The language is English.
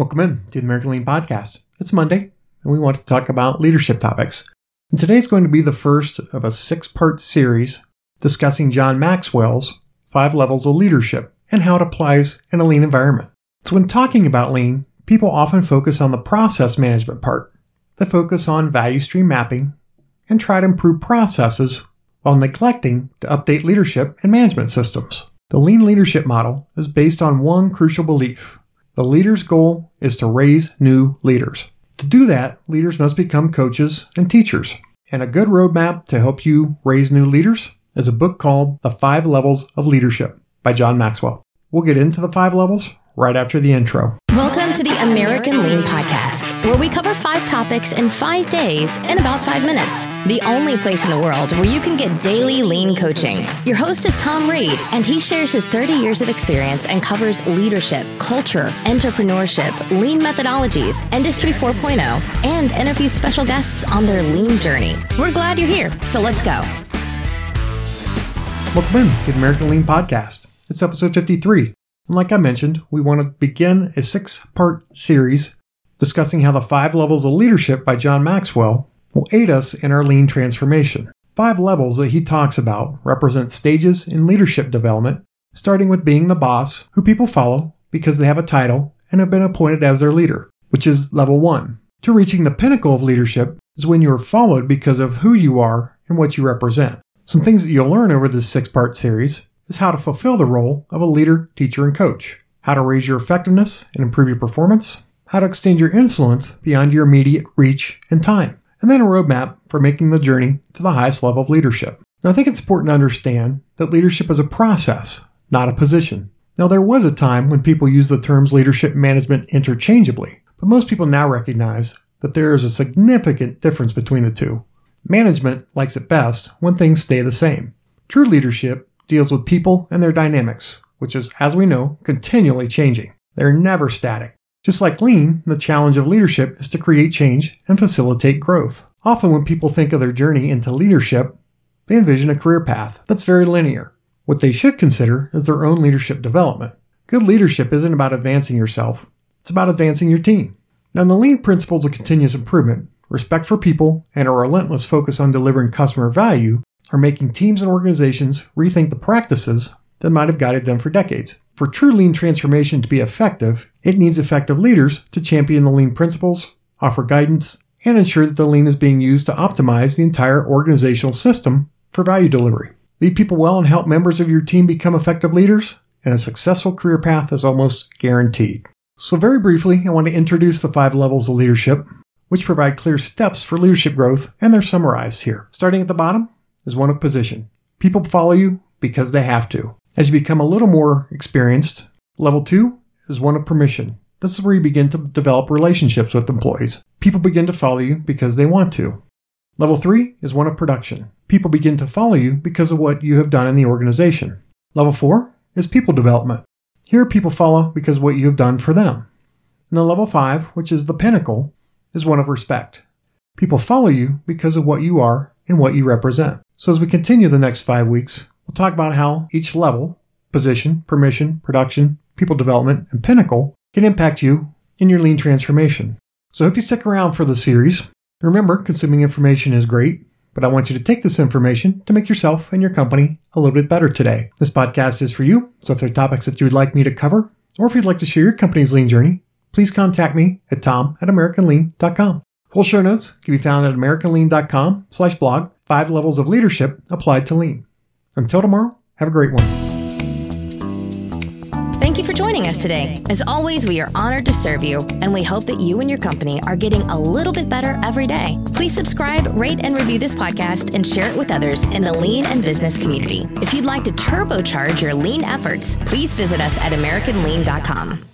Welcome in to the American Lean Podcast. It's Monday, and we want to talk about leadership topics. And today's going to be the first of a six part series discussing John Maxwell's five levels of leadership and how it applies in a lean environment. So, when talking about lean, people often focus on the process management part. They focus on value stream mapping and try to improve processes while neglecting to update leadership and management systems. The lean leadership model is based on one crucial belief the leader's goal is to raise new leaders. To do that, leaders must become coaches and teachers. And a good roadmap to help you raise new leaders is a book called The Five Levels of Leadership by John Maxwell. We'll get into the five levels right after the intro. Welcome to the American Lean Podcast, where we cover five topics in five days in about five minutes. The only place in the world where you can get daily lean coaching. Your host is Tom Reed, and he shares his 30 years of experience and covers leadership, culture, entrepreneurship, lean methodologies, Industry 4.0, and interviews special guests on their lean journey. We're glad you're here, so let's go. Welcome in to the American Lean Podcast. It's episode 53. And like I mentioned, we want to begin a six part series discussing how the five levels of leadership by John Maxwell will aid us in our lean transformation. Five levels that he talks about represent stages in leadership development, starting with being the boss who people follow because they have a title and have been appointed as their leader, which is level one. To reaching the pinnacle of leadership is when you are followed because of who you are and what you represent. Some things that you'll learn over this six part series is how to fulfill the role of a leader, teacher, and coach, how to raise your effectiveness and improve your performance, how to extend your influence beyond your immediate reach and time, and then a roadmap for making the journey to the highest level of leadership. Now, I think it's important to understand that leadership is a process, not a position. Now, there was a time when people used the terms leadership and management interchangeably, but most people now recognize that there is a significant difference between the two. Management likes it best when things stay the same. True leadership deals with people and their dynamics, which is, as we know, continually changing. They're never static. Just like lean, the challenge of leadership is to create change and facilitate growth. Often, when people think of their journey into leadership, they envision a career path that's very linear. What they should consider is their own leadership development. Good leadership isn't about advancing yourself, it's about advancing your team. Now, the lean principles of continuous improvement, respect for people, and a relentless focus on delivering customer value are making teams and organizations rethink the practices that might have guided them for decades. For true lean transformation to be effective, it needs effective leaders to champion the lean principles, offer guidance, and ensure that the lean is being used to optimize the entire organizational system for value delivery. Lead people well and help members of your team become effective leaders, and a successful career path is almost guaranteed. So, very briefly, I want to introduce the five levels of leadership, which provide clear steps for leadership growth, and they're summarized here. Starting at the bottom, is one of position. People follow you because they have to. As you become a little more experienced, level two is one of permission. This is where you begin to develop relationships with employees. People begin to follow you because they want to. Level three is one of production. People begin to follow you because of what you have done in the organization. Level four is people development. Here, people follow because what you have done for them. And then level five, which is the pinnacle, is one of respect. People follow you because of what you are and what you represent. So, as we continue the next five weeks, we'll talk about how each level position, permission, production, people development, and pinnacle can impact you in your lean transformation. So, I hope you stick around for the series. Remember, consuming information is great, but I want you to take this information to make yourself and your company a little bit better today. This podcast is for you, so if there are topics that you would like me to cover, or if you'd like to share your company's lean journey, please contact me at tom at americanlean.com. Full show notes can be found at americanlean.com slash blog Five levels of leadership applied to lean. Until tomorrow, have a great one. Thank you for joining us today. As always, we are honored to serve you, and we hope that you and your company are getting a little bit better every day. Please subscribe, rate, and review this podcast and share it with others in the lean and business community. If you'd like to turbocharge your lean efforts, please visit us at AmericanLean.com.